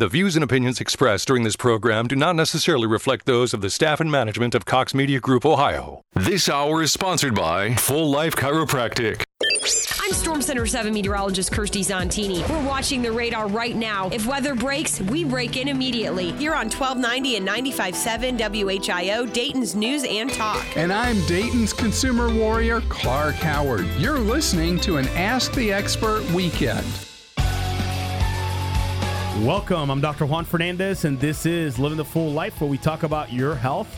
The views and opinions expressed during this program do not necessarily reflect those of the staff and management of Cox Media Group Ohio. This hour is sponsored by Full Life Chiropractic. I'm Storm Center 7 meteorologist Kirstie Zontini. We're watching the radar right now. If weather breaks, we break in immediately. Here on 1290 and 95.7 WHIO, Dayton's News and Talk. And I'm Dayton's consumer warrior, Clark Howard. You're listening to an Ask the Expert weekend. Welcome. I'm Dr. Juan Fernandez, and this is Living the Full Life, where we talk about your health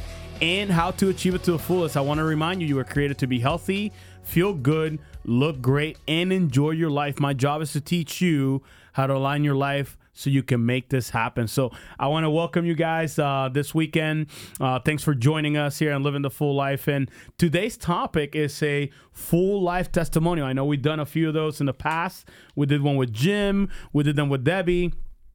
and how to achieve it to the fullest. I want to remind you, you were created to be healthy, feel good, look great, and enjoy your life. My job is to teach you how to align your life so you can make this happen. So I want to welcome you guys uh, this weekend. Uh, thanks for joining us here on Living the Full Life. And today's topic is a full life testimonial. I know we've done a few of those in the past. We did one with Jim. We did them with Debbie.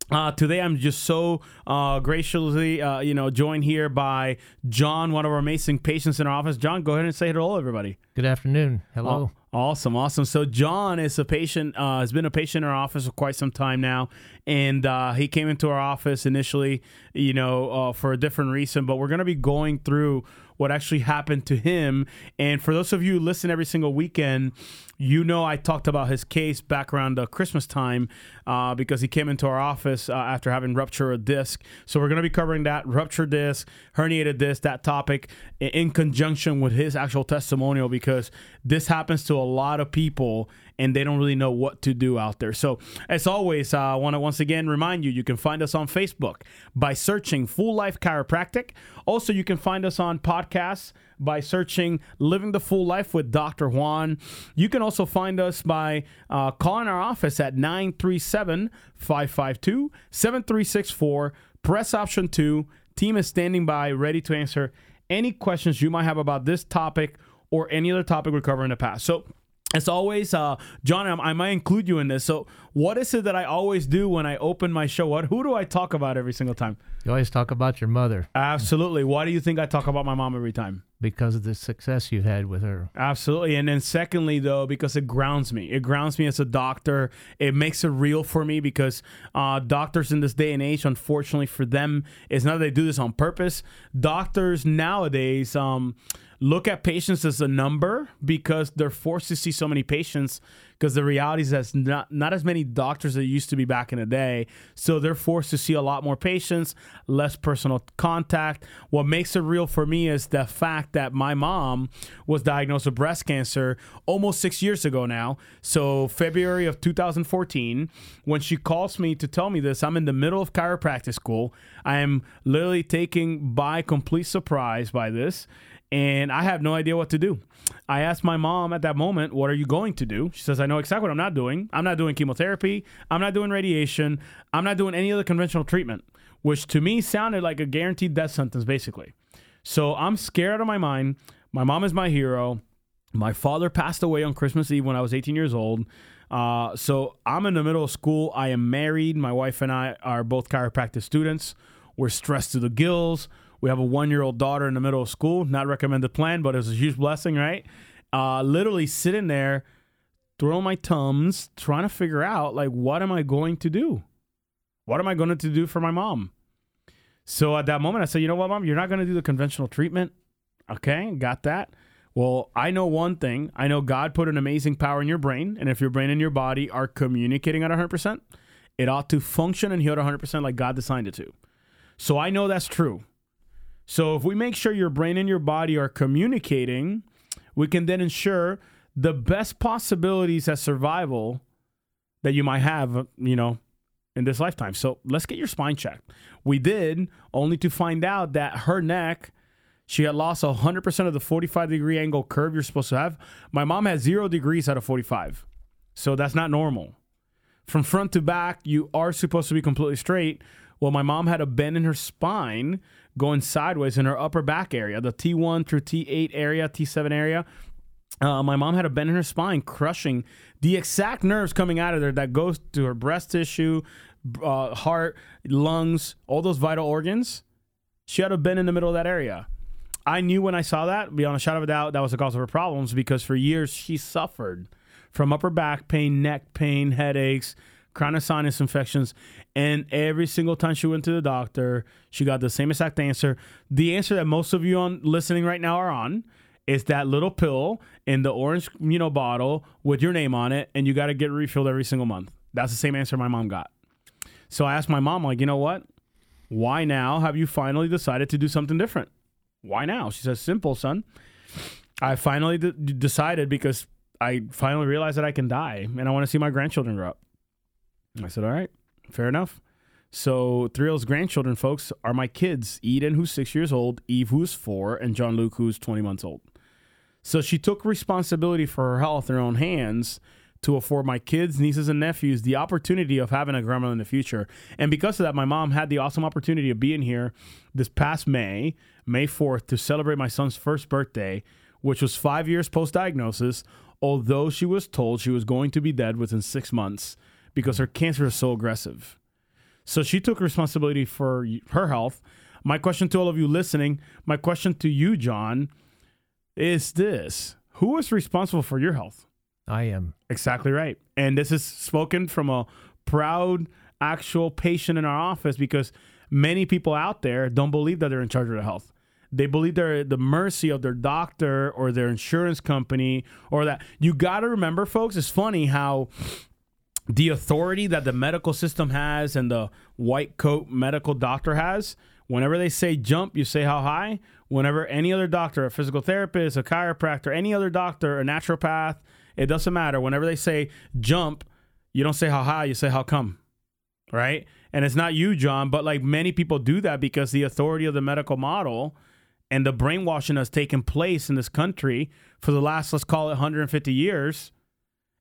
Uh, today, I'm just so uh, graciously, uh, you know, joined here by John, one of our amazing patients in our office. John, go ahead and say hello, everybody. Good afternoon. Hello. awesome, awesome. So John is a patient. Uh, has been a patient in our office for quite some time now, and uh, he came into our office initially, you know, uh, for a different reason. But we're going to be going through what actually happened to him. And for those of you who listen every single weekend, you know I talked about his case back around the Christmas time uh, because he came into our office uh, after having rupture a disc. So we're going to be covering that rupture disc, herniated disc, that topic in conjunction with his actual testimonial because this happens to a lot of people and they don't really know what to do out there. So, as always, uh, I want to once again remind you you can find us on Facebook by searching Full Life Chiropractic. Also, you can find us on podcasts by searching Living the Full Life with Dr. Juan. You can also find us by uh, calling our office at 937 552 7364. Press option two. Team is standing by, ready to answer any questions you might have about this topic or any other topic we covered in the past. So, as always, uh, John, I might include you in this. So, what is it that I always do when I open my show? What who do I talk about every single time? You always talk about your mother. Absolutely. Why do you think I talk about my mom every time? Because of the success you've had with her. Absolutely. And then secondly, though, because it grounds me. It grounds me as a doctor. It makes it real for me because uh, doctors in this day and age, unfortunately for them, it's not that they do this on purpose. Doctors nowadays, um, look at patients as a number because they're forced to see so many patients because the reality is that's not, not as many doctors as used to be back in the day. So they're forced to see a lot more patients, less personal contact. What makes it real for me is the fact that my mom was diagnosed with breast cancer almost six years ago now. So February of 2014, when she calls me to tell me this, I'm in the middle of chiropractic school. I am literally taken by complete surprise by this and I have no idea what to do. I asked my mom at that moment, What are you going to do? She says, I know exactly what I'm not doing. I'm not doing chemotherapy. I'm not doing radiation. I'm not doing any other conventional treatment, which to me sounded like a guaranteed death sentence, basically. So I'm scared out of my mind. My mom is my hero. My father passed away on Christmas Eve when I was 18 years old. Uh, so I'm in the middle of school. I am married. My wife and I are both chiropractic students. We're stressed to the gills. We have a one year old daughter in the middle of school. Not recommended plan, but it's a huge blessing, right? Uh, literally sitting there, throwing my tums, trying to figure out like what am I going to do? What am I going to do for my mom? So at that moment, I said, you know what, mom, you're not going to do the conventional treatment. Okay, got that. Well, I know one thing. I know God put an amazing power in your brain, and if your brain and your body are communicating at 100%, it ought to function and heal at 100% like God designed it to. So I know that's true. So if we make sure your brain and your body are communicating, we can then ensure the best possibilities at survival that you might have, you know, in this lifetime. So let's get your spine checked. We did, only to find out that her neck, she had lost 100% of the 45 degree angle curve you're supposed to have. My mom had zero degrees out of 45. So that's not normal. From front to back, you are supposed to be completely straight. Well, my mom had a bend in her spine going sideways in her upper back area, the T1 through T8 area, T7 area. Uh, my mom had a bend in her spine, crushing the exact nerves coming out of there that goes to her breast tissue, uh, heart, lungs, all those vital organs. She had a bend in the middle of that area. I knew when I saw that, beyond a shadow of a doubt, that was the cause of her problems because for years she suffered from upper back pain, neck pain, headaches, chronic sinus infections. And every single time she went to the doctor, she got the same exact answer. The answer that most of you on listening right now are on is that little pill in the orange, you know, bottle with your name on it, and you got to get refilled every single month. That's the same answer my mom got. So I asked my mom, like, you know what? Why now have you finally decided to do something different? Why now? She says, simple, son. I finally d- decided because I finally realized that I can die and I want to see my grandchildren grow up. I said, all right, fair enough. So Thrill's grandchildren, folks, are my kids Eden, who's six years old, Eve, who's four, and John Luke, who's 20 months old. So she took responsibility for her health in her own hands to afford my kids, nieces, and nephews the opportunity of having a grandma in the future. And because of that, my mom had the awesome opportunity of being here this past May, May 4th, to celebrate my son's first birthday, which was five years post diagnosis, although she was told she was going to be dead within six months because her cancer is so aggressive. So she took responsibility for her health. My question to all of you listening, my question to you, John, is this Who is responsible for your health? I am. Exactly right. And this is spoken from a proud, actual patient in our office because many people out there don't believe that they're in charge of their health. They believe they're at the mercy of their doctor or their insurance company or that. You got to remember, folks, it's funny how the authority that the medical system has and the white coat medical doctor has, whenever they say jump, you say how high. Whenever any other doctor, a physical therapist, a chiropractor, any other doctor, a naturopath, it doesn't matter. Whenever they say jump, you don't say how high, you say how come. Right? And it's not you, John, but like many people do that because the authority of the medical model and the brainwashing that's taken place in this country for the last, let's call it 150 years,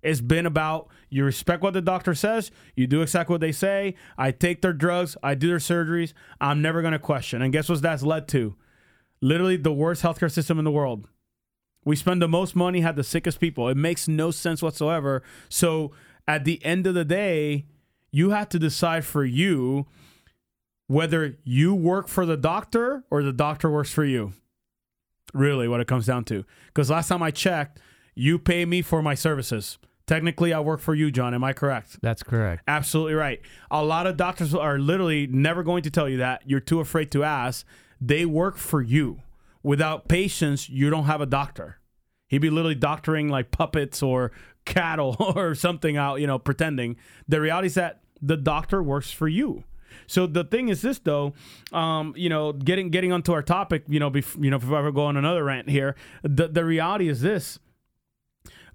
it's been about you respect what the doctor says, you do exactly what they say. I take their drugs, I do their surgeries. I'm never going to question. And guess what that's led to? Literally the worst healthcare system in the world. We spend the most money, have the sickest people. It makes no sense whatsoever. So at the end of the day, you have to decide for you whether you work for the doctor or the doctor works for you. Really, what it comes down to. Because last time I checked, you pay me for my services. Technically, I work for you, John. Am I correct? That's correct. Absolutely right. A lot of doctors are literally never going to tell you that. You're too afraid to ask. They work for you. Without patients, you don't have a doctor. He'd be literally doctoring like puppets or cattle or something out, you know, pretending. The reality is that the doctor works for you. So the thing is this though, um, you know, getting getting onto our topic, you know, bef- you know, if I ever go on another rant here, the the reality is this: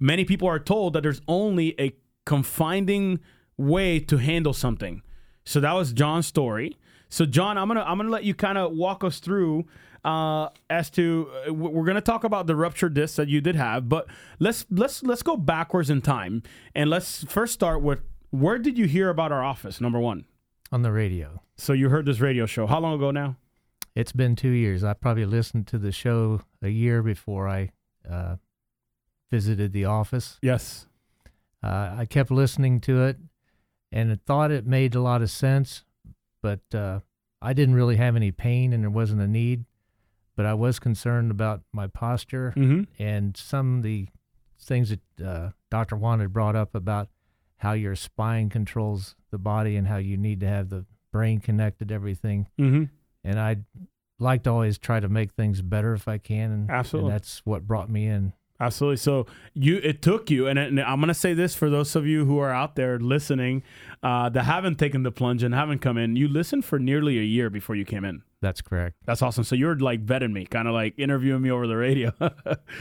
many people are told that there's only a confining way to handle something. So that was John's story. So John, I'm gonna I'm gonna let you kind of walk us through uh, as to uh, we're gonna talk about the ruptured disc that you did have, but let's let's let's go backwards in time and let's first start with where did you hear about our office? Number one. On the radio. So you heard this radio show. How long ago now? It's been two years. I probably listened to the show a year before I uh, visited the office. Yes. Uh, I kept listening to it and I thought it made a lot of sense, but uh, I didn't really have any pain and there wasn't a need. But I was concerned about my posture Mm-hmm. and some of the things that uh, Dr. Juan had brought up about how your spine controls the body and how you need to have the brain connected everything. Mm-hmm. And I'd like to always try to make things better if I can. And, Absolutely. and that's what brought me in. Absolutely. So you, it took you, and, and I'm going to say this for those of you who are out there listening uh, that haven't taken the plunge and haven't come in. You listened for nearly a year before you came in. That's correct. That's awesome. So you're like vetting me, kind of like interviewing me over the radio.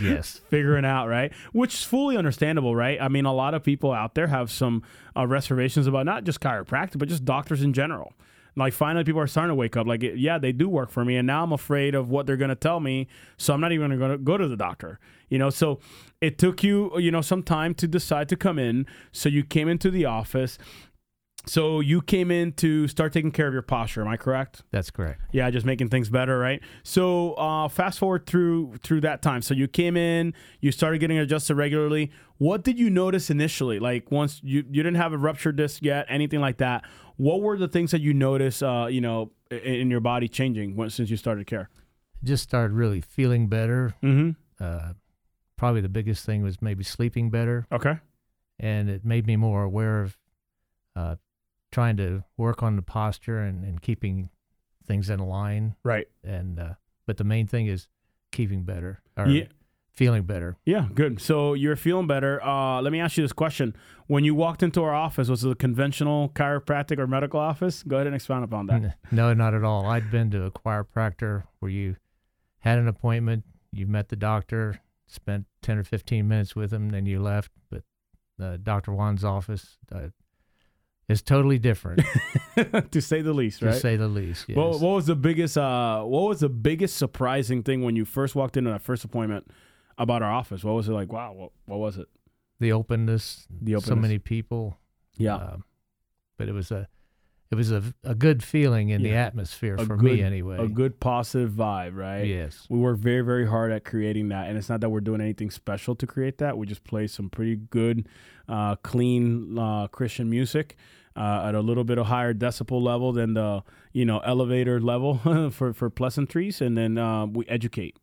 Yes. Figuring out, right? Which is fully understandable, right? I mean, a lot of people out there have some uh, reservations about not just chiropractic, but just doctors in general. Like finally, people are starting to wake up. Like, yeah, they do work for me, and now I'm afraid of what they're going to tell me, so I'm not even going to go to the doctor. You know, so it took you, you know, some time to decide to come in. So you came into the office. So you came in to start taking care of your posture. Am I correct? That's correct. Yeah, just making things better, right? So uh, fast forward through through that time. So you came in, you started getting adjusted regularly. What did you notice initially? Like once you you didn't have a ruptured disc yet, anything like that. What were the things that you noticed? Uh, you know, in, in your body changing once since you started care. Just started really feeling better. Mm-hmm. Uh, probably the biggest thing was maybe sleeping better. Okay. And it made me more aware of uh, trying to work on the posture and, and keeping things in line. Right. And uh, but the main thing is keeping better or Yeah. feeling better. Yeah, good. So you're feeling better. Uh, let me ask you this question: When you walked into our office, was it a conventional chiropractic or medical office? Go ahead and expound upon that. No, not at all. I'd been to a chiropractor where you had an appointment, you met the doctor, spent 10 or 15 minutes with him, then you left. But uh, Dr. Juan's office uh, is totally different, to say the least, to say the least. Yes. What, what was the biggest? Uh, what was the biggest surprising thing when you first walked into that first appointment about our office? What was it like? Wow, what, what was it? the openness, The openness. so many people. Yeah, Um, but it was a it was a, a good feeling in the atmosphere A for good- me anyway. a good positive vibe, right? yes. We work very, very hard at creating that, and it's not that we're doing anything special to create that. We just play some pretty good, uh, clean uh, Christian music uh, at a little bit of higher decibel level than the you know elevator level for for pleasantries, and then uh, we educate.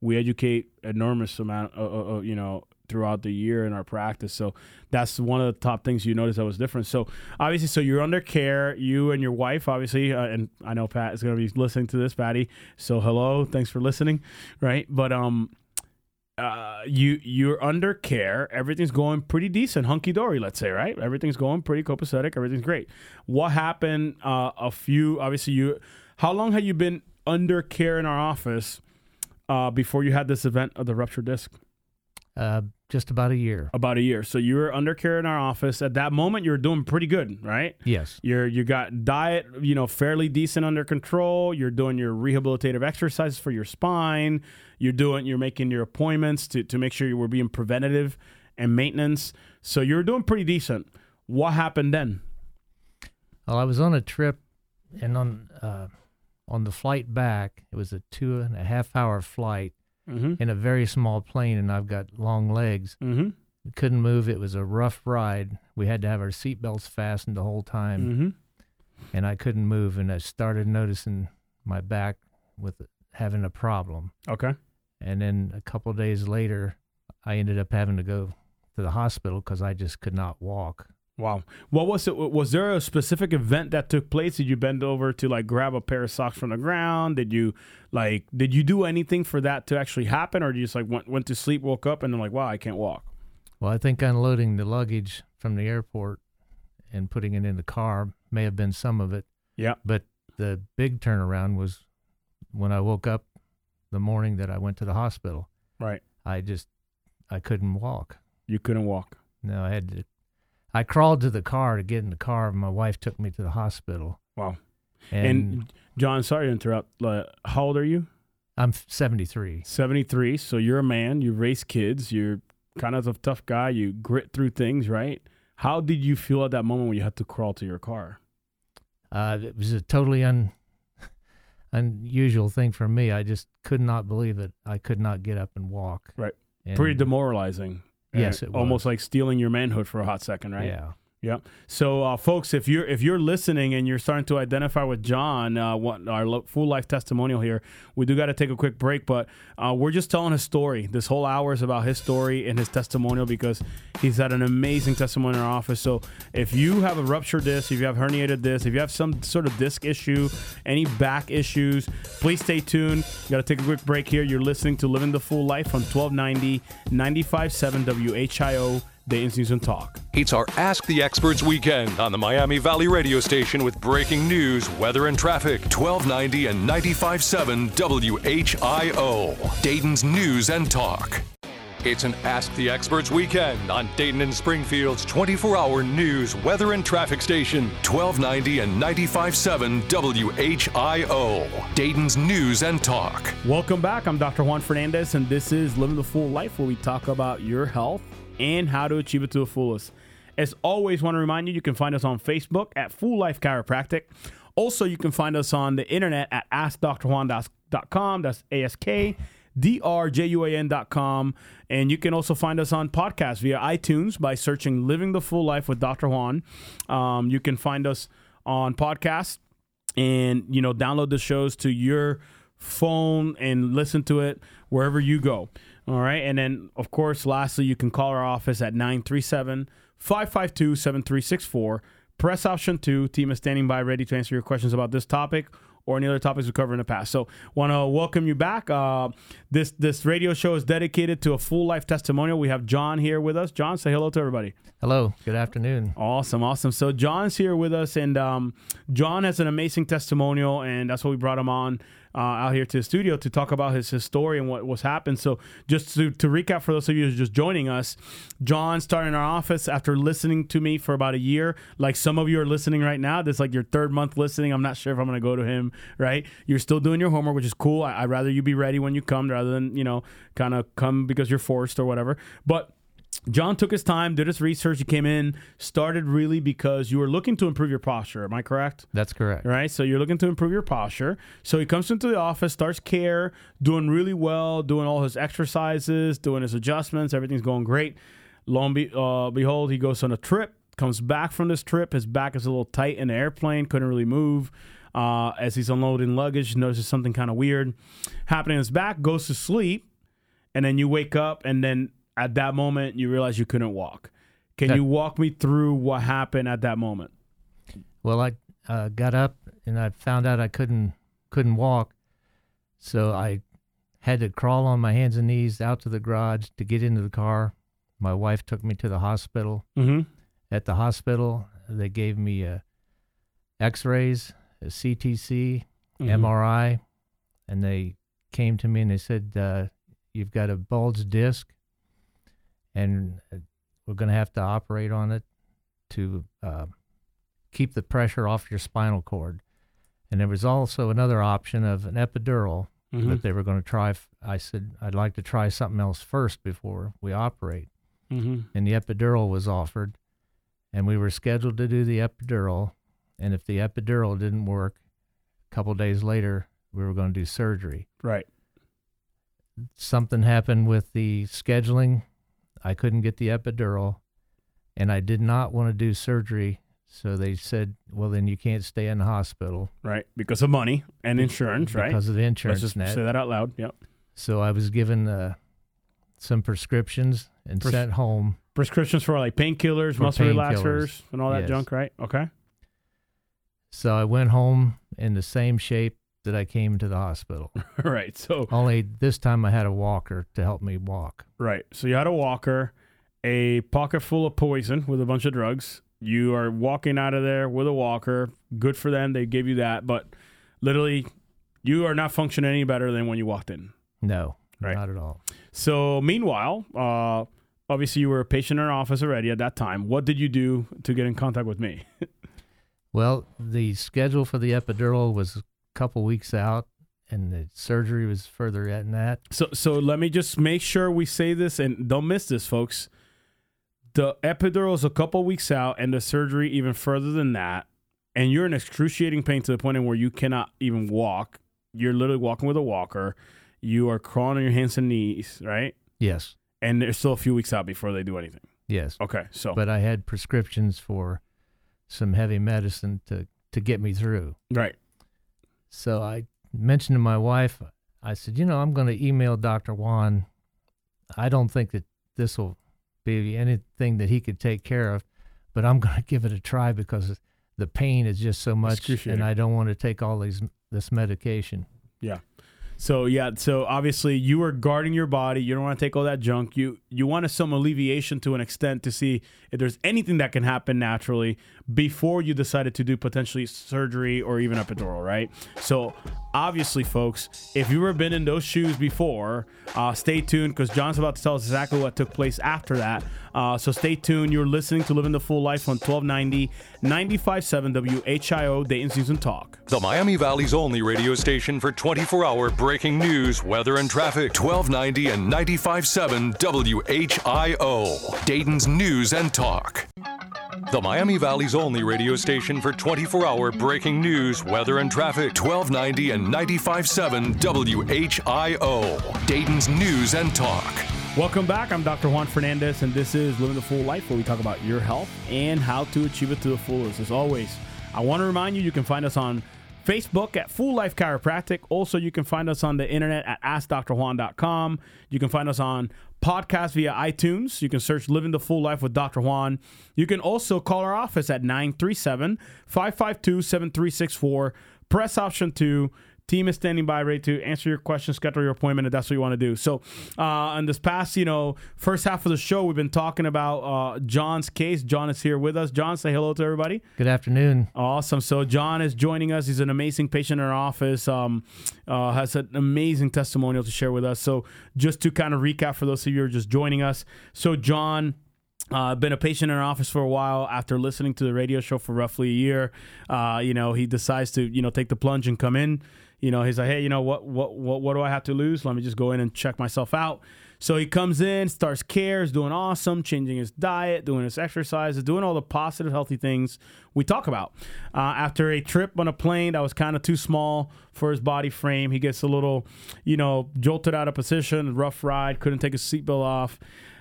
We educate enormous amount, uh, uh, uh, you know, throughout the year in our practice. So that's one of the top things you notice that was different. So obviously, so you're under care, you and your wife, obviously, uh, and I know Pat is going to be listening to this, Patty. So hello, thanks for listening, right? But um, uh, you you're under care. Everything's going pretty decent, hunky dory. Let's say, right? Everything's going pretty copacetic. Everything's great. What happened? Uh, a few, obviously, you. How long had you been under care in our office uh, before you had this event of the ruptured disc? Just about a year. About a year. So you were under care in our office. At that moment, you were doing pretty good, right? Yes. You're you got diet, you know, fairly decent under control. You're doing your rehabilitative exercises for your spine. You're doing you're making your appointments to, to make sure you were being preventative and maintenance. So you're doing pretty decent. What happened then? Well, I was on a trip, and on uh, on the flight back, it was a two and a half hour flight Mm-hmm. in a very small plane, and I've got long legs. Mm-hmm. Couldn't move. It was a rough ride. We had to have our seatbelts fastened the whole time, Mm-hmm. and I couldn't move. And I started noticing my back with having a problem. Okay. And then a couple days later, I ended up having to go to the hospital because I just could not walk. Wow. What was it? Was there a specific event that took place? Did you bend over to like grab a pair of socks from the ground? Did you like did you do anything for that to actually happen or did you just like went went to sleep, woke up and then like, wow, I can't walk? Well, I think unloading the luggage from the airport and putting it in the car may have been some of it. Yeah. But the big turnaround was when I woke up the morning that I went to the hospital. Right. I just I couldn't walk. You couldn't walk. No, I had to. I crawled to the car to get in the car. My wife took me to the hospital. Wow. And, And, John, sorry to interrupt. Uh, how old are you? I'm 73. 73. So you're a man. You raise kids. You're kind of a tough guy. You grit through things, right? How did you feel at that moment when you had to crawl to your car? Uh, it was a totally un, unusual thing for me. I just could not believe it. I could not get up and walk. Right. And- Pretty demoralizing. Yes, it Almost like stealing your manhood for a hot second, right? Yeah. Yeah. So, uh, folks, if you're if you're listening and you're starting to identify with John, uh, what our lo- full life testimonial here, we do got to take a quick break, but uh, we're just telling his story. This whole hour is about his story and his testimonial because he's had an amazing testimony in our office. So, if you have a ruptured disc, if you have herniated disc, if you have some sort of disc issue, any back issues, please stay tuned. You Got to take a quick break here. You're listening to Living the Full Life on 1290 95.7 WHIO. Dayton's News and Talk. It's our Ask the Experts weekend on the Miami Valley radio station with breaking news, weather, and traffic. 1290 and 95.7 WHIO. Dayton's News and Talk. It's an Ask the Experts weekend on Dayton and Springfield's 24 hour news, weather, and traffic station. 1290 and 95.7 WHIO. Dayton's News and Talk. Welcome back. I'm Dr. Juan Fernandez, and this is Living the Full Life, where we talk about your health and how to achieve it to the fullest. As always, want to remind you, you can find us on Facebook at Full Life Chiropractic. Also, you can find us on the internet at AskDrJuan.com. That's A-S-K. drjuan.com and you can also find us on podcast via itunes by searching living the full life with dr juan um, you can find us on podcast and you know download the shows to your phone and listen to it wherever you go all right and then of course lastly you can call our office at 937 552 7364 Press option two. Team is standing by, ready to answer your questions about this topic or any other topics we covered in the past. So, want to welcome you back. Uh, this this radio show is dedicated to a full life testimonial. We have John here with us. John, say hello to everybody. Hello. Good afternoon. Awesome, awesome. So John's here with us, and um, John has an amazing testimonial, and that's why we brought him on uh, out here to the studio to talk about his, his story and what was happened. So just to, to recap for those of you who's just joining us, John started in our office after listening to me for about a year. Like some of you are listening right now. This is like your third month listening. I'm not sure if I'm going to go to him, right? You're still doing your homework, which is cool. I, I'd rather you be ready when you come rather than, you know, kind of come because you're forced or whatever. But John took his time, did his research. He came in, started really because you were looking to improve your posture. Am I correct? That's correct. Right. So you're looking to improve your posture. So he comes into the office, starts care, doing really well, doing all his exercises, doing his adjustments. Everything's going great. Lo and be, uh, behold, he goes on a trip, comes back from this trip. His back is a little tight in the airplane, couldn't really move. Uh, as he's unloading luggage, notices something kind of weird happening in his back, goes to sleep, and then you wake up, and then at that moment you realize you couldn't walk. Can That- you walk me through what happened at that moment? Well, I uh, got up and I found out I couldn't couldn't walk, so I had to crawl on my hands and knees out to the garage to get into the car. My wife took me to the hospital. Mm-hmm. At the hospital, they gave me uh, X-rays, a CTC, Mm-hmm. MRI, and they came to me and they said, uh, "You've got a bulged disc, and uh, we're going to have to operate on it to uh, keep the pressure off your spinal cord." And there was also another option of an epidural Mhm. that they were going to try. I said, "I'd like to try something else first before we operate." Mm-hmm. and the epidural was offered, and we were scheduled to do the epidural. And if the epidural didn't work, a couple days later, we were going to do surgery. Right. Something happened with the scheduling. I couldn't get the epidural, and I did not want to do surgery. So they said, "Well, then you can't stay in the hospital Right. Because of money and insurance, right? because of the Let's insurance just net." say that out loud. Yep. So I was given uh, some prescriptions and Pres- sent home. Prescriptions for like painkillers, For muscle painkillers, relaxers, and all that yes. junk, right? Okay. So I went home in the same shape that I came to the hospital. right. So Only this time I had a walker to help me walk. Right. So you had a walker, a pocket full of poison with a bunch of drugs. You are walking out of there with a walker. Good for them. They gave you that. But literally, you are not functioning any better than when you walked in. No, Right. not at all. So, meanwhile, uh, obviously, you were a patient in our office already at that time. What did you do to get in contact with me? Well, the schedule for the epidural was couple weeks out, and the surgery was further than that. So, so let me just make sure we say this and don't miss this, folks. The epidural is a couple weeks out, and the surgery even further than that. And you're in excruciating pain to the point where you cannot even walk. You're literally walking with a walker. You are crawling on your hands and knees, right? Yes, And there's still a few weeks out before they do anything. yes. Okay, so But I had prescriptions for some heavy medicine to, to get me through. right, So I mentioned to my wife, I said, you know, I'm going to email Dr. Juan. I don't think that this will be anything that he could take care of, but I'm going to give it a try because the pain is just so much, and I don't want to take all these this medication. yeah. So yeah, so obviously you are guarding your body. You don't want to take all that junk. You you want some alleviation to an extent to see if there's anything that can happen naturally before you decided to do potentially surgery or even epidural, right? So obviously, folks, if you've ever been in those shoes before, uh, stay tuned because John's about to tell us exactly what took place after that. Uh, so stay tuned. You're listening to Living the Full Life on 1290 95.7 WHIO Dayton Season Talk. The Miami Valley's only radio station for 24 hour breaking news, weather, and traffic. 1290 and 95.7 WHIO. Dayton's News and Talk. The Miami Valley's only radio station for 24 hour breaking news, weather, and traffic. 1290 and 95.7 WHIO. Dayton's News and Talk. Welcome back. I'm Dr. Juan Fernandez, and this is Living the Full Life, where we talk about your health and how to achieve it to the fullest. As always, I want to remind you you can find us on Facebook at Full Life Chiropractic. Also, you can find us on the internet at AskDrJuan.com. You can find us on podcast via iTunes. You can search Living the Full Life with Dr. Juan. You can also call our office at 937 552 7364. Press option 2 Team is standing by, ready to answer your questions, schedule your appointment, if that's what you want to do. So, uh, in this past, you know, first half of the show, we've been talking about uh, John's case. John is here with us. John, say hello to everybody. Good afternoon. Awesome. So, John is joining us. He's an amazing patient in our office. Um, uh, has an amazing testimonial to share with us. So, just to kind of recap for those of you who are just joining us. So, John. Uh, been a patient in our office for a while. After listening to the radio show for roughly a year, uh, you know, he decides to, you know, take the plunge and come in you know, he's like, hey, you know what, what, what, what do I have to lose? Let me just go in and check myself out. So he comes in, starts cares, doing awesome, changing his diet, doing his exercises, doing all the positive, healthy things we talk about. Uh, after a trip on a plane that was kind of too small for his body frame, he gets a little, you know, jolted out of position, rough ride, couldn't take his seatbelt off.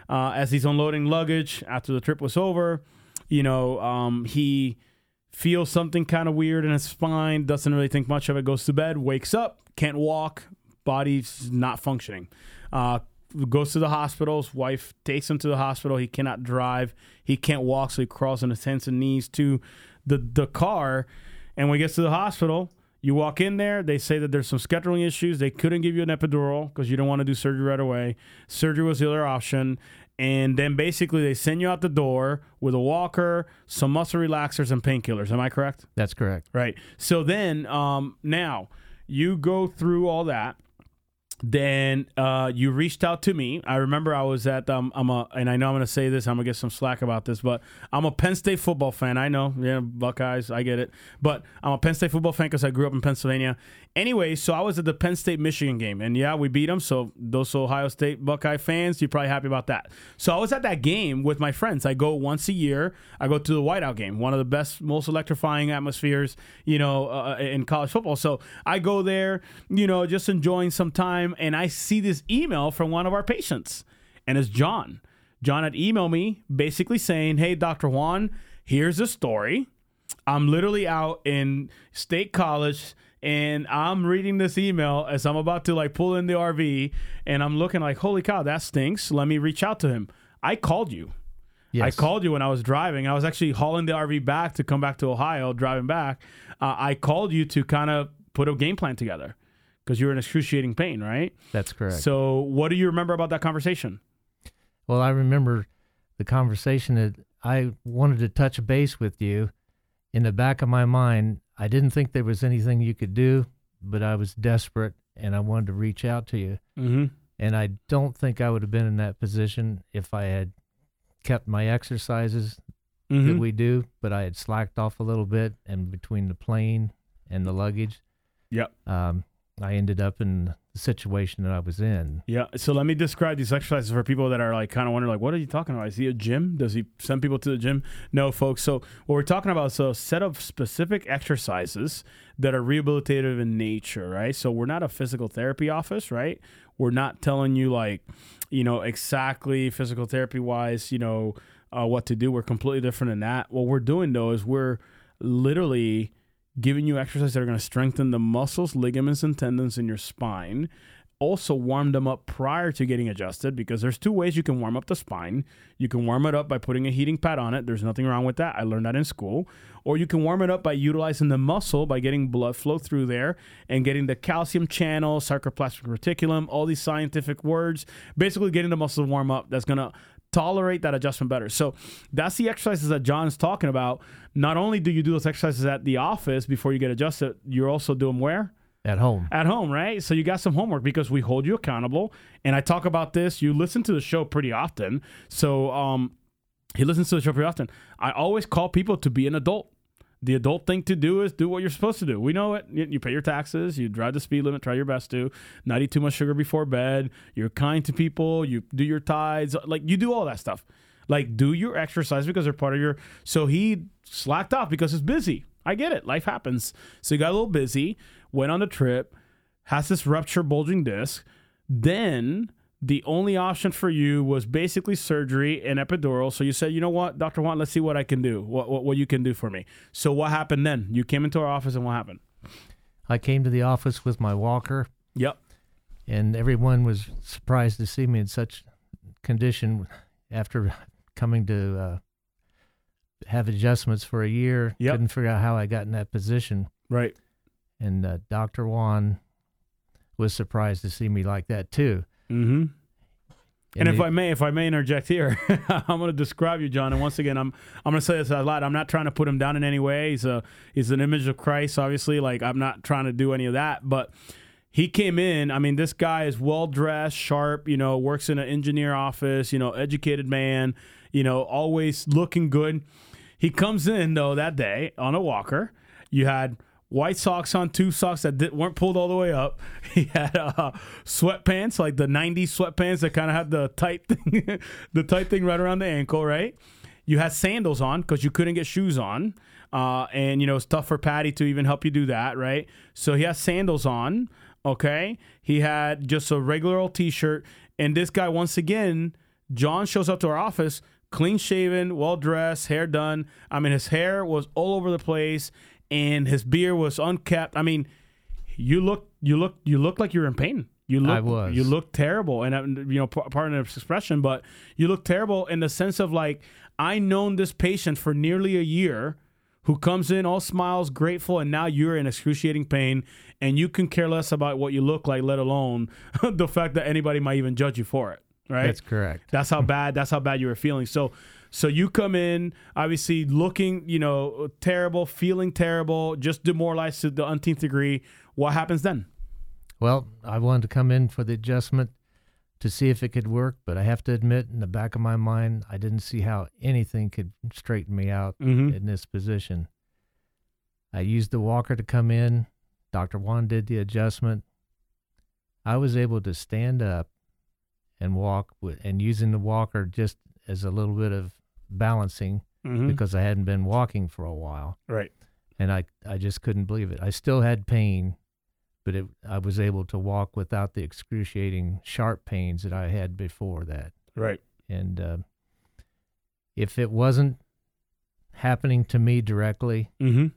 Uh, as he's unloading luggage after the trip was over, you know, um, he feels something kind of weird in his spine, doesn't really think much of it, goes to bed, wakes up, can't walk, body's not functioning. Uh, goes to the hospital. His wife takes him to the hospital. He cannot drive. He can't walk, so he crawls on his hands and knees to the the car. And when he gets to the hospital, you walk in there. They say that there's some scheduling issues. They couldn't give you an epidural because you don't want to do surgery right away. Surgery was the other option, and then basically they send you out the door with a walker, some muscle relaxers, and painkillers. Am I correct? That's correct. Right. So then, um, now you go through all that. Then uh, you reached out to me. I remember I was at um, I'm a and I know I'm gonna say this. I'm gonna get some slack about this, but I'm a Penn State football fan. I know, yeah, Buckeyes. I get it, but I'm a Penn State football fan because I grew up in Pennsylvania, Anyway, so I was at the Penn State Michigan game, and yeah, we beat them. So those Ohio State Buckeye fans, you're probably happy about that. So I was at that game with my friends. I go once a year. I go to the whiteout game, one of the best, most electrifying atmospheres, you know, uh, uh, in college football. So I go there, you know, just enjoying some time, and I see this email from one of our patients, and it's John. John had emailed me basically saying, "Hey, Doctor Juan, here's a story. I'm literally out in State College." And I'm reading this email as I'm about to like pull in the RV and I'm looking like, holy cow, that stinks. Let me reach out to him. I called you. Yes. I called you when I was driving. I was actually hauling the RV back to come back to Ohio, driving back. Uh, I called you to kind of put a game plan together because you were in excruciating pain, right? That's correct. So, what do you remember about that conversation? Well, I remember the conversation that I wanted to touch base with you. In the back of my mind, I didn't think there was anything you could do, but I was desperate and I wanted to reach out to you. Mm-hmm. And I don't think I would have been in that position if I had kept my exercises mm-hmm. that we do, but I had slacked off a little bit. And between the plane and the luggage, yep. Um, I ended up in situation that I was in. Yeah. So let me describe these exercises for people that are like kind of wondering, like, what are you talking about? Is he a gym? Does he send people to the gym? No, folks. So what we're talking about is a set of specific exercises that are rehabilitative in nature, right? So we're not a physical therapy office, right? We're not telling you like, you know, exactly physical therapy wise, you know, uh, what to do. We're completely different than that. What we're doing though is we're literally giving you exercises that are going to strengthen the muscles, ligaments, and tendons in your spine. Also, warm them up prior to getting adjusted because there's two ways you can warm up the spine. You can warm it up by putting a heating pad on it. There's nothing wrong with that. I learned that in school. Or you can warm it up by utilizing the muscle by getting blood flow through there and getting the calcium channel, sarcoplasmic reticulum, all these scientific words. Basically, getting the muscle warm up. That's going to tolerate that adjustment better. So that's the exercises that John's talking about. Not only do you do those exercises at the office before you get adjusted, you're also doing where? At home. At home, right? So you got some homework because we hold you accountable. And I talk about this. You listen to the show pretty often. So um, he listens to the show pretty often. I always call people to be an adult the adult thing to do is do what you're supposed to do. We know it. You pay your taxes, you drive the speed limit, try your best to, not eat too much sugar before bed, you're kind to people, you do your tides, like you do all that stuff. Like do your exercise because they're part of your so he slacked off because it's busy. I get it. Life happens. So he got a little busy, went on the trip, has this rupture bulging disc, then the only option for you was basically surgery and epidural. So you said, you know what, Dr. Juan, let's see what I can do, what, what, what you can do for me. So what happened then? You came into our office and what happened? I came to the office with my walker, Yep. and everyone was surprised to see me in such condition after coming to uh, have adjustments for a year. Yep. Couldn't figure out how I got in that position. Right. And uh, Dr. Juan was surprised to see me like that too. Mm-hmm. And, if it- I may, if I may interject here, I'm going to describe you, John. And once again, I'm I'm going to say this out loud. I'm not trying to put him down in any way. He's a he's an image of Christ, obviously. Like I'm not trying to do any of that. But he came in. I mean, this guy is well dressed, sharp. You know, works in an engineer office. You know, educated man. You know, always looking good. He comes in though that day on a walker. You had white socks on, two socks that did, weren't pulled all the way up. He had uh, sweatpants, like the '90s sweatpants that kind of had the tight thing, the tight thing right around the ankle, right? You had sandals on because you couldn't get shoes on, uh, and you know it's tough for Patty to even help you do that, right? So he has sandals on. Okay, he had just a regular old T-shirt, and this guy once again, John shows up to our office, clean shaven, well dressed, hair done. I mean, his hair was all over the place, and his beer was unkept. I mean, you look, you look, you look like you're in pain. You look, I was. you look terrible, and uh, you know, pardon the expression, but you look terrible in the sense of like I known this patient for nearly a year, who comes in all smiles, grateful, and now you're in excruciating pain, and you can care less about what you look like, let alone the fact that anybody might even judge you for it. Right? That's correct. That's how bad. That's how bad you were feeling. So, so you come in, obviously looking, you know, terrible, feeling terrible, just demoralized to the umpteenth degree. What happens then? Well, I wanted to come in for the adjustment to see if it could work, but I have to admit, in the back of my mind, I didn't see how anything could straighten me out Mhm. in this position. I used the walker to come in. Dr. Juan did the adjustment. I was able to stand up and walk with, and using the walker just as a little bit of balancing Mm-hmm. because I hadn't been walking for a while Right. and I I just couldn't believe it. I still had pain, but it, I was able to walk without the excruciating sharp pains that I had before that. Right. And uh, if it wasn't happening to me directly, Mm-hmm.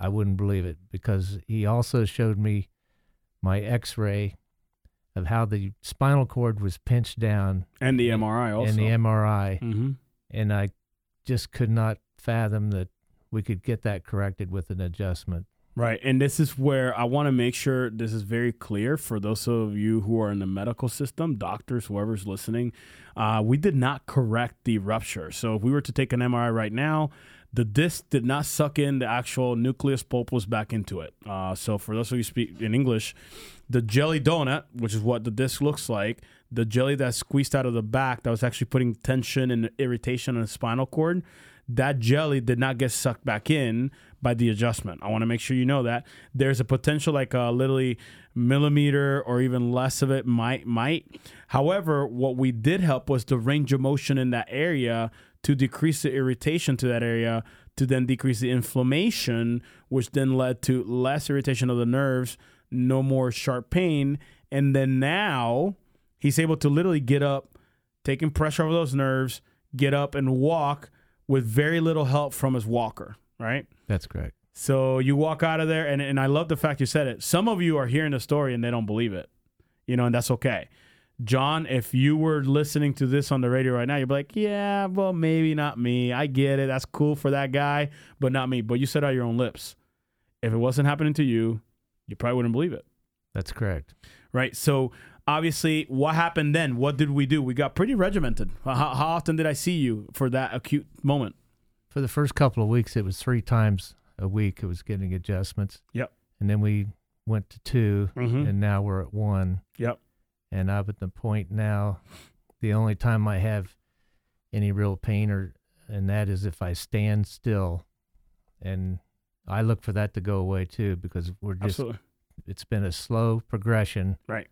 I wouldn't believe it because he also showed me my X-ray of how the spinal cord was pinched down And the MRI also. in the MRI, mm-hmm. and I just could not fathom that we could get that corrected with an adjustment. Right. And this is where I want to make sure this is very clear for those of you who are in the medical system, doctors, whoever's listening. Uh, we did not correct the rupture. So if we were to take an MRI right now, the disc did not suck in the actual nucleus pulposus back into it. Uh, so for those of you speak in English, the jelly donut, which is what the disc looks like, the jelly that squeezed out of the back that was actually putting tension and irritation on the spinal cord, that jelly did not get sucked back in by the adjustment. I want to make sure you know that there's a potential like a literally millimeter or even less of it might might. However, what we did help was the range of motion in that area to decrease the irritation to that area to then decrease the inflammation, which then led to less irritation of the nerves, no more sharp pain, and then now he's able to literally get up, taking pressure over those nerves, get up and walk with very little help from his walker, right? That's correct. So you walk out of there, and, and I love the fact you said it. Some of you are hearing the story and they don't believe it, you know, and that's okay. John, if you were listening to this on the radio right now, you'd be like, yeah, well, maybe not me. I get it. That's cool for that guy, but not me. But you said out your own lips. If it wasn't happening to you, you probably wouldn't believe it That's correct. right? So obviously, what happened then? What did we do? We got pretty regimented. How, how often did I see you for that acute moment? For the first couple of weeks, it was three times a week. It was getting adjustments, Yep. and then we went to 2 Mhm. and now we're at one. Yep. And I'm at the point now. The only time I have any real pain, or and that is if I stand still, and I look for that to go away too because we're just. Absolutely. It's been a slow progression. Right.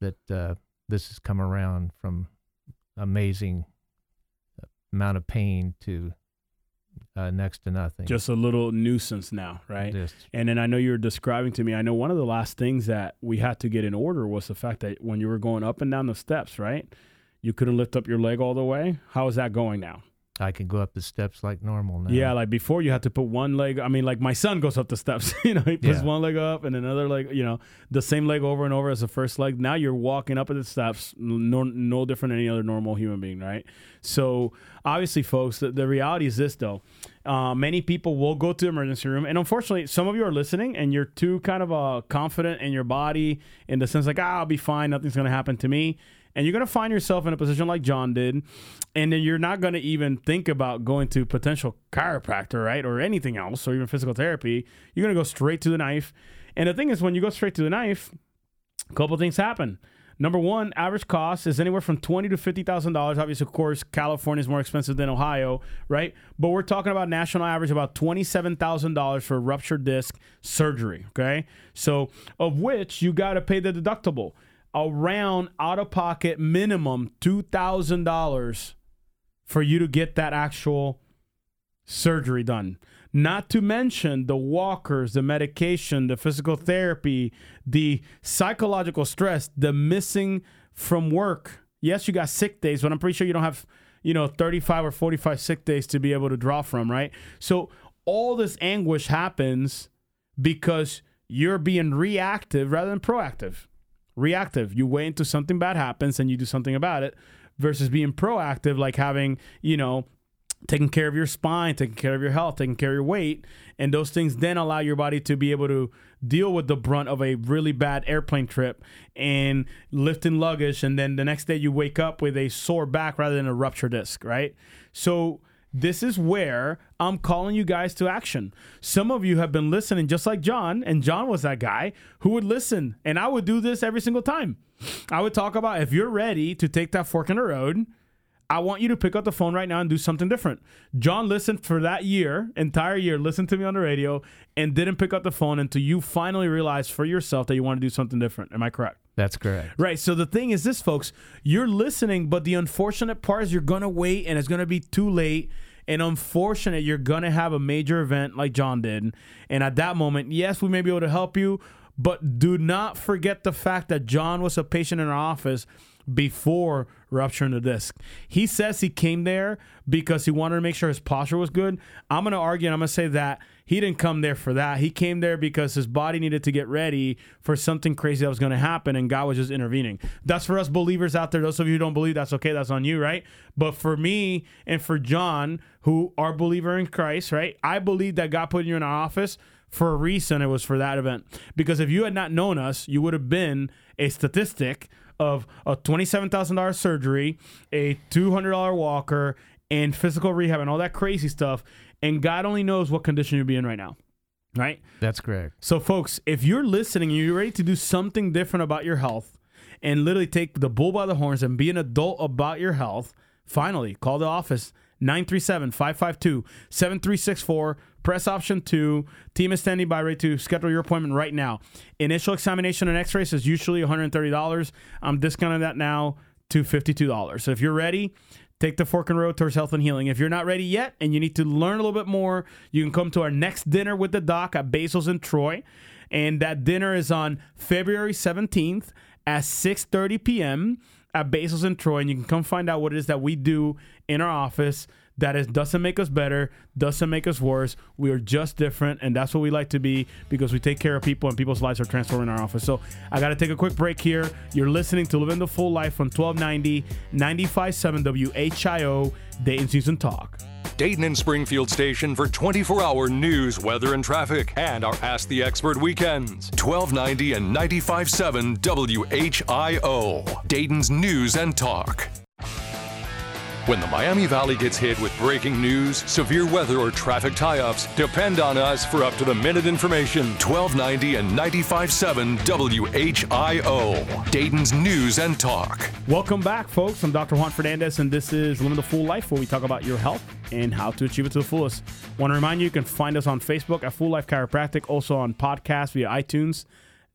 That uh, this has come around from amazing amount of pain to uh, next to nothing. Just a little nuisance now, right? Just And then I know you were describing to me. I know one of the last things that we had to get in order was the fact that when you were going up and down the steps, right? You couldn't lift up your leg all the way. How is that going now? I can go up the steps like normal now. Yeah, like before you had to put one leg. I mean, like my son goes up the steps. you know, he puts Yeah. one leg up and another leg. You know, the same leg over and over as the first leg. Now you're walking up the steps, no, no different than any other normal human being, right? So obviously, folks, the, the reality is this though. Uh, many people will go to the emergency room, and unfortunately, some of you are listening, and you're too kind of uh, confident in your body in the sense like, ah, I'll be fine, nothing's gonna happen to me and you're going to find yourself in a position like John did, and then you're not going to even think about going to potential chiropractor, right, or anything else, or even physical therapy. You're going to go straight to the knife. And the thing is, when you go straight to the knife, a couple things happen. Number one, average cost is anywhere from twenty to fifty thousand dollars. Obviously, of course, California is more expensive than Ohio, right? But we're talking about national average about twenty-seven thousand dollars for ruptured disc surgery. Okay, so of which you got to pay the deductible around out of pocket minimum $2,000 for you to get that actual surgery done. Not to mention the walkers, the medication, the physical therapy, the psychological stress, the missing from work. Yes, you got sick days, but I'm pretty sure you don't have, you know, 35 or 45 sick days to be able to draw from, right? So all this anguish happens because you're being reactive rather than proactive reactive. You wait until something bad happens and you do something about it versus being proactive, like having, you know, taking care of your spine, taking care of your health, taking care of your weight. And those things then allow your body to be able to deal with the brunt of a really bad airplane trip and lifting luggage. And then the next day you wake up with a sore back rather than a ruptured disc, right? So, this is where I'm calling you guys to action. Some of you have been listening, just like John, and John was that guy who would listen. And I would do this every single time. I would talk about if you're ready to take that fork in the road, I want you to pick up the phone right now and do something different. John listened for that year, entire year, listened to me on the radio and didn't pick up the phone until you finally realized for yourself that you want to do something different. Am I correct? That's correct. Right. So the thing is this, folks, you're listening, but the unfortunate part is you're going to wait and it's going to be too late. And unfortunate, you're going to have a major event like John did. And at that moment, yes, we may be able to help you, but do not forget the fact that John was a patient in our office before rupturing the disc. He says he came there because he wanted to make sure his posture was good. I'm going to argue and I'm going to say that he didn't come there for that. He came there because his body needed to get ready for something crazy that was going to happen and God was just intervening. That's for us believers out there. Those of you who don't believe, that's okay. That's on you, right? But for me and for John, who are believer in Christ, right? I believe that God put you in our office for a reason. It was for that event. Because if you had not known us, you would have been a statistic of a $27,000 surgery, a $200 walker, and physical rehab and all that crazy stuff. And God only knows what condition you'll be in right now. Right? That's correct. So, folks, if you're listening and you're ready to do something different about your health and literally take the bull by the horns and be an adult about your health, finally call the office 937 552 7364. Press option two. Team is standing by ready to schedule your appointment right now. Initial examination and x rays is usually $130. I'm discounting that now to $52. So if you're ready, take the fork and road towards health and healing. If you're not ready yet and you need to learn a little bit more, you can come to our next dinner with the doc at Basil's in Troy. And that dinner is on February 17th at 6:30 p.m. at Basil's and Troy. And you can come find out what it is that we do in our office that is doesn't make us better, doesn't make us worse. We are just different, and that's what we like to be because we take care of people and people's lives are transformed in our office. So I got to take a quick break here. You're listening to Living the Full Life on 1290 95.7 WHIO Dayton Season Talk. Dayton and Springfield station for 24 hour news, weather, and traffic, and our Ask the Expert weekends. 1290 and 95.7 WHIO. Dayton's News and Talk. When the Miami Valley gets hit with breaking news, severe weather, or traffic tie ups, depend on us for up to the minute information. 1290 and 95.7 WHIO. Dayton's News and Talk. Welcome back, folks. I'm Dr. Juan Fernandez, and this is Living the Full Life, where we talk about your health and how to achieve it to the fullest. Want to remind you, you can find us on Facebook at Full Life Chiropractic, also on podcast via iTunes,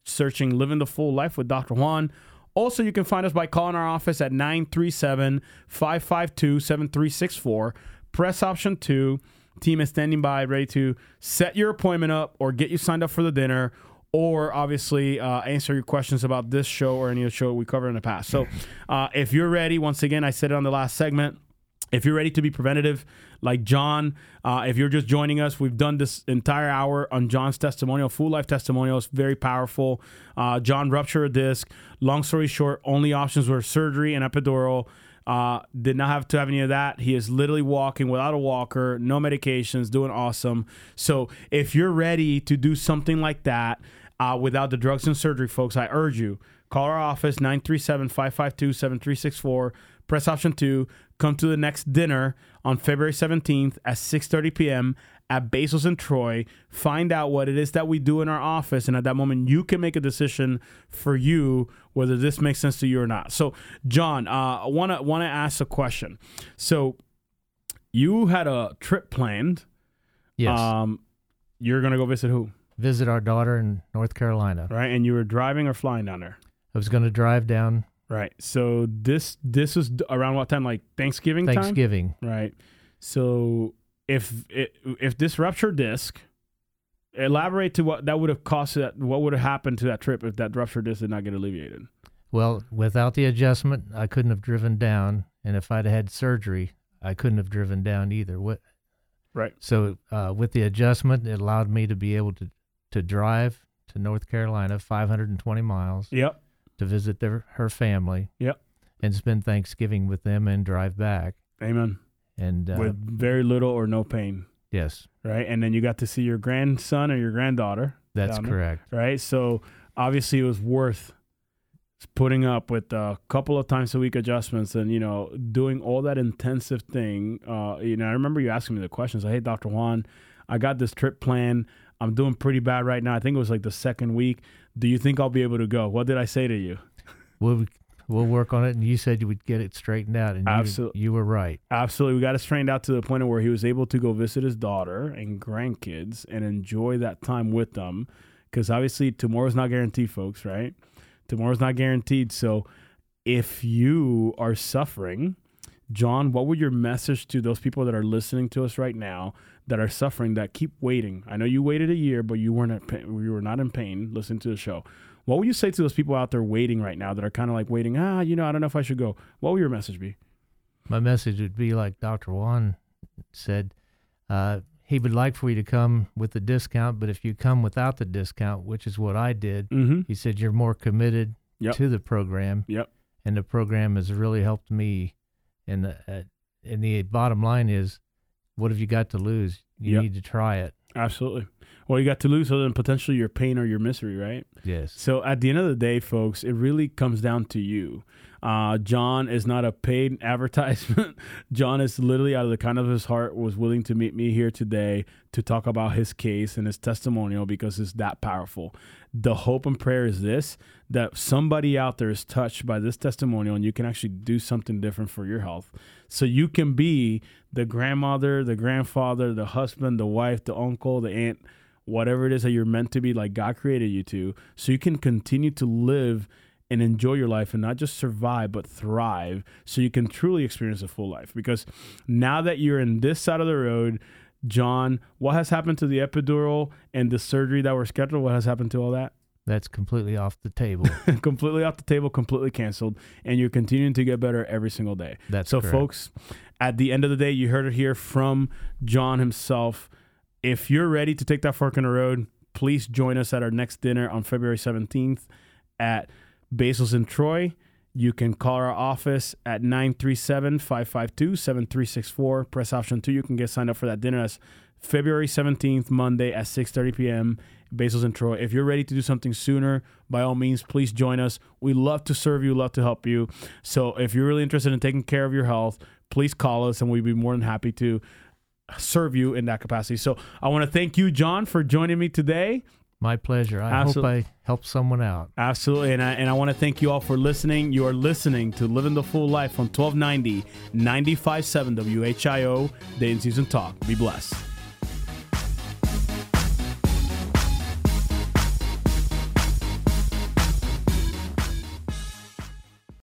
searching Living the Full Life with Dr. Juan. Also, you can find us by calling our office at 937 552 7364. Press option two. Team is standing by, ready to set your appointment up or get you signed up for the dinner or obviously uh, answer your questions about this show or any other show we covered in the past. So, uh, if you're ready, once again, I said it on the last segment. If you're ready to be preventative, like John, uh, if you're just joining us, we've done this entire hour on John's testimonial, full life testimonial. It's very powerful. Uh, John ruptured a disc. Long story short, only options were surgery and epidural. Uh, did not have to have any of that. He is literally walking without a walker, no medications, doing awesome. So if you're ready to do something like that uh, without the drugs and surgery, folks, I urge you call our office 937 552 7364 press option 2 come to the next dinner on february 17th at 6.30 p.m at Basil's and Troy, find out what it is that we do in our office, and at that moment you can make a decision for you whether this makes sense to you or not. So, John, uh, I wanna wanna ask a question. So, you had a trip planned. Yes. Um, you're gonna go visit who? Visit our daughter in North Carolina. Right, and you were driving or flying down there. I was going to drive down Right. So this this was around what time? Like Thanksgiving, time. Thanksgiving. Right. So if it, if this ruptured disc, elaborate to what that would have cost. That what would have happened to that trip if that ruptured disc did not get alleviated. Well, without the adjustment, I couldn't have driven down, and if I'd had surgery, I couldn't have driven down either. What? Right. So uh, with the adjustment, it allowed me to be able to to drive to North Carolina, 520 miles, Yep. To visit their her family. Yep. And spend Thanksgiving with them and drive back. Amen. And uh, With very little or no pain. yes, Right. And then you got to see your grandson or your granddaughter. that's down there. correct. right? So obviously it was worth putting up with a couple of times a week adjustments and you know doing all that intensive thing. Uh, you know, I remember you asking me the questions. Like, hey, Doctor Juan, I got this trip plan. I'm doing pretty bad right now. I think it was like the second week. Do you think I'll be able to go? What did I say to you? We'll we'll work on it. And you said you would get it straightened out, and you, you were right. Absolutely. We got it straightened out to the point where he was able to go visit his daughter and grandkids and enjoy that time with them. Because obviously, tomorrow's not guaranteed, folks, right? Tomorrow's not guaranteed. So if you are suffering, John, what would your message to those people that are listening to us right now that are suffering that keep waiting? I know you waited a year, but you weren't at pain, you were not in pain listening to the show. What would you say to those people out there waiting right now that are kind of like waiting? Ah, you know, I don't know if I should go. What would your message be? My message would be like Dr. Juan said. Uh, he would like for you to come with the discount, but if you come without the discount, which is what I did, Mm-hmm. he said you're more committed Yep. to the program, Yep. and the program has really helped me. And the, uh, and the bottom line is, what have you got to lose? You Yep. need to try it. Absolutely. Well, you got to lose other than potentially your pain or your misery, right? Yes. So at the end of the day, folks, it really comes down to you. Uh, John is not a paid advertisement. John is literally out of the kind of his heart was willing to meet me here today to talk about his case and his testimonial because it's that powerful. The hope and prayer is this that somebody out there is touched by this testimonial and you can actually do something different for your health. So you can be the grandmother, the grandfather, the husband, the wife, the uncle, the aunt, whatever it is that you're meant to be, like God created you to, so you can continue to live and enjoy your life and not just survive but thrive so you can truly experience a full life. Because now that you're in this side of the road john what has happened to the epidural and the surgery that were scheduled? What has happened to all that? That's completely off the table. completely off the table completely canceled and you're continuing to get better every single day. That's so correct. folks at the end of the day you heard it here from john himself. If you're ready to take that fork in the road please join us at our next dinner on february 17th at Basil's in Troy. You can call our office at 937-552-7364. Press option 2. You can get signed up for that dinner. That's February 17th, Monday at 6.30 p.m. Basil's in Troy. If you're ready to do something sooner, by all means, please join us. We love to serve you, love to help you. So if you're really interested in taking care of your health, please call us and we'd be more than happy to serve you in that capacity. So I want to thank you, John, for joining me today. My pleasure. I hope I helped someone out. Absolutely. And I, and I want to thank you all for listening. You are listening to Living the Full Life on 1290 957 WHIO Day and Season Talk. Be blessed.